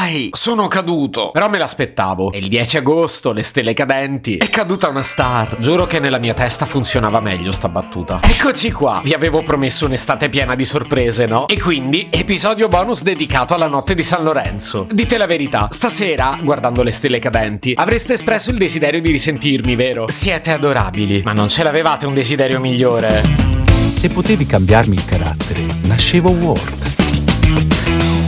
Ai, sono caduto. Però me l'aspettavo. E il 10 agosto, le stelle cadenti. È caduta una star. Giuro che nella mia testa funzionava meglio sta battuta. Eccoci qua. Vi avevo promesso un'estate piena di sorprese, no? E quindi, episodio bonus dedicato alla notte di San Lorenzo. Dite la verità, stasera, guardando le stelle cadenti, avreste espresso il desiderio di risentirmi, vero? Siete adorabili. Ma non ce l'avevate un desiderio migliore? Se potevi cambiarmi il carattere, nascevo Ward.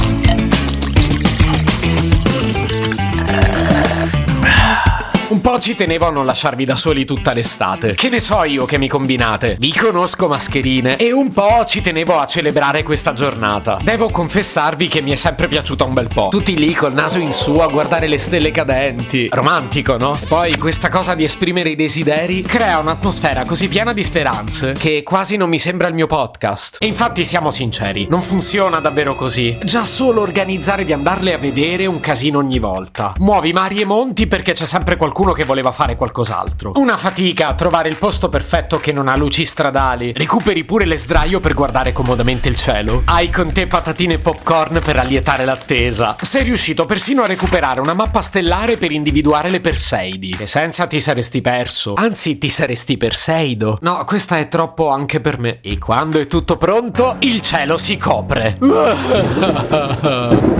Un po' ci tenevo a non lasciarvi da soli tutta l'estate. Che ne so io che mi combinate? Vi conosco mascherine. E un po' ci tenevo a celebrare questa giornata. Devo confessarvi che mi è sempre piaciuta un bel po'. Tutti lì col naso in su a guardare le stelle cadenti. Romantico, no? Poi questa cosa di esprimere i desideri crea un'atmosfera così piena di speranze che quasi non mi sembra il mio podcast. E infatti siamo sinceri, non funziona davvero così. Già solo organizzare di andarle a vedere un casino ogni volta. Muovi mari e monti perché c'è sempre qualcuno che voleva fare qualcos'altro. Una fatica a trovare il posto perfetto che non ha luci stradali. Recuperi pure le sdraio per guardare comodamente il cielo. Hai con te patatine e popcorn per allietare l'attesa. Sei riuscito persino a recuperare una mappa stellare per individuare le Perseidi. E senza ti saresti perso. Anzi, ti saresti perseido. No, questa è troppo anche per me. E quando è tutto pronto, il cielo si copre.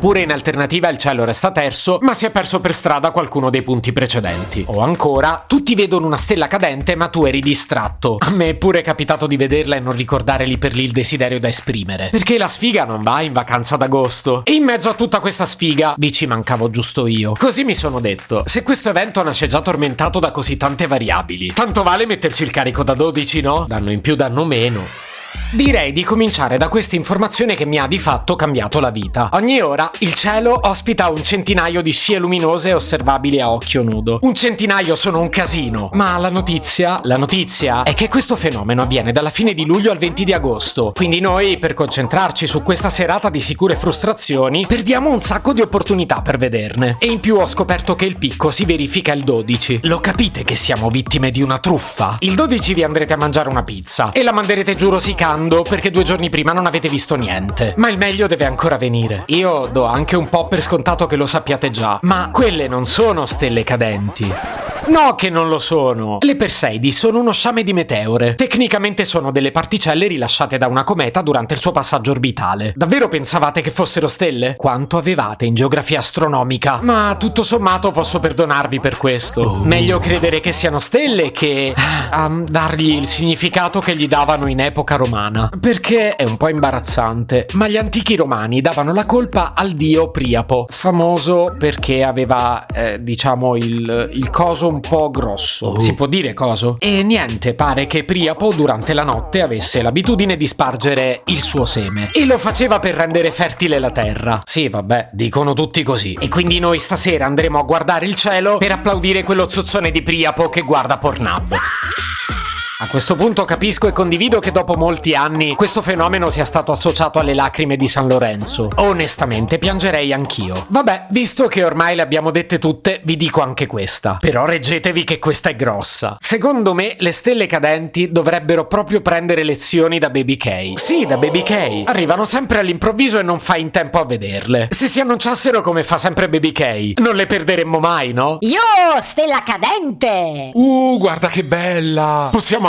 Oppure in alternativa il cielo resta terso, ma si è perso per strada qualcuno dei punti precedenti. O ancora, tutti vedono una stella cadente, ma tu eri distratto. A me è pure capitato di vederla e non ricordare lì per lì il desiderio da esprimere. Perché la sfiga non va in vacanza d'agosto. E in mezzo a tutta questa sfiga, dici mancavo giusto io. Così mi sono detto, se questo evento nasce già tormentato da così tante variabili, tanto vale metterci il carico da 12, no? Danno in più, danno meno. Direi di cominciare da questa informazione che mi ha di fatto cambiato la vita. Ogni ora il cielo ospita un centinaio di scie luminose osservabili a occhio nudo. Un centinaio sono un casino, ma la notizia, la notizia è che questo fenomeno avviene dalla fine di luglio al 20 di agosto. Quindi noi, per concentrarci su questa serata di sicure frustrazioni, perdiamo un sacco di opportunità per vederne. E in più ho scoperto che il picco si verifica il 12. Lo capite che siamo vittime di una truffa? Il 12 vi andrete a mangiare una pizza e la manderete giù rosicando perché due giorni prima non avete visto niente. Ma il meglio deve ancora venire. Io do anche un po' per scontato che lo sappiate già, ma quelle non sono stelle cadenti. No che non lo sono. Le Perseidi sono uno sciame di meteore. Tecnicamente sono delle particelle rilasciate da una cometa durante il suo passaggio orbitale. Davvero pensavate che fossero stelle? Quanto avevate in geografia astronomica? Ma tutto sommato posso perdonarvi per questo. Meglio credere che siano stelle che um, dargli il significato che gli davano in epoca romana. Perché è un po' imbarazzante, ma gli antichi romani davano la colpa al dio Priapo, famoso perché aveva, eh, diciamo, il, il coso un po' grosso. Oh. Si può dire coso? E niente, pare che Priapo durante la notte avesse l'abitudine di spargere il suo seme. E lo faceva per rendere fertile la terra. Sì, vabbè, dicono tutti così. E quindi noi stasera andremo a guardare il cielo per applaudire quello zozzone di Priapo che guarda Pornhub. A questo punto capisco e condivido che dopo molti anni questo fenomeno sia stato associato alle lacrime di San Lorenzo. Onestamente piangerei anch'io. Vabbè, visto che ormai le abbiamo dette tutte, vi dico anche questa. Però reggetevi che questa è grossa. Secondo me le stelle cadenti dovrebbero proprio prendere lezioni da Baby K. Sì, da Baby K. Arrivano sempre all'improvviso e non fai in tempo a vederle. Se si annunciassero come fa sempre Baby K, non le perderemmo mai, no? Io, stella cadente! Uh, guarda che bella! Possiamo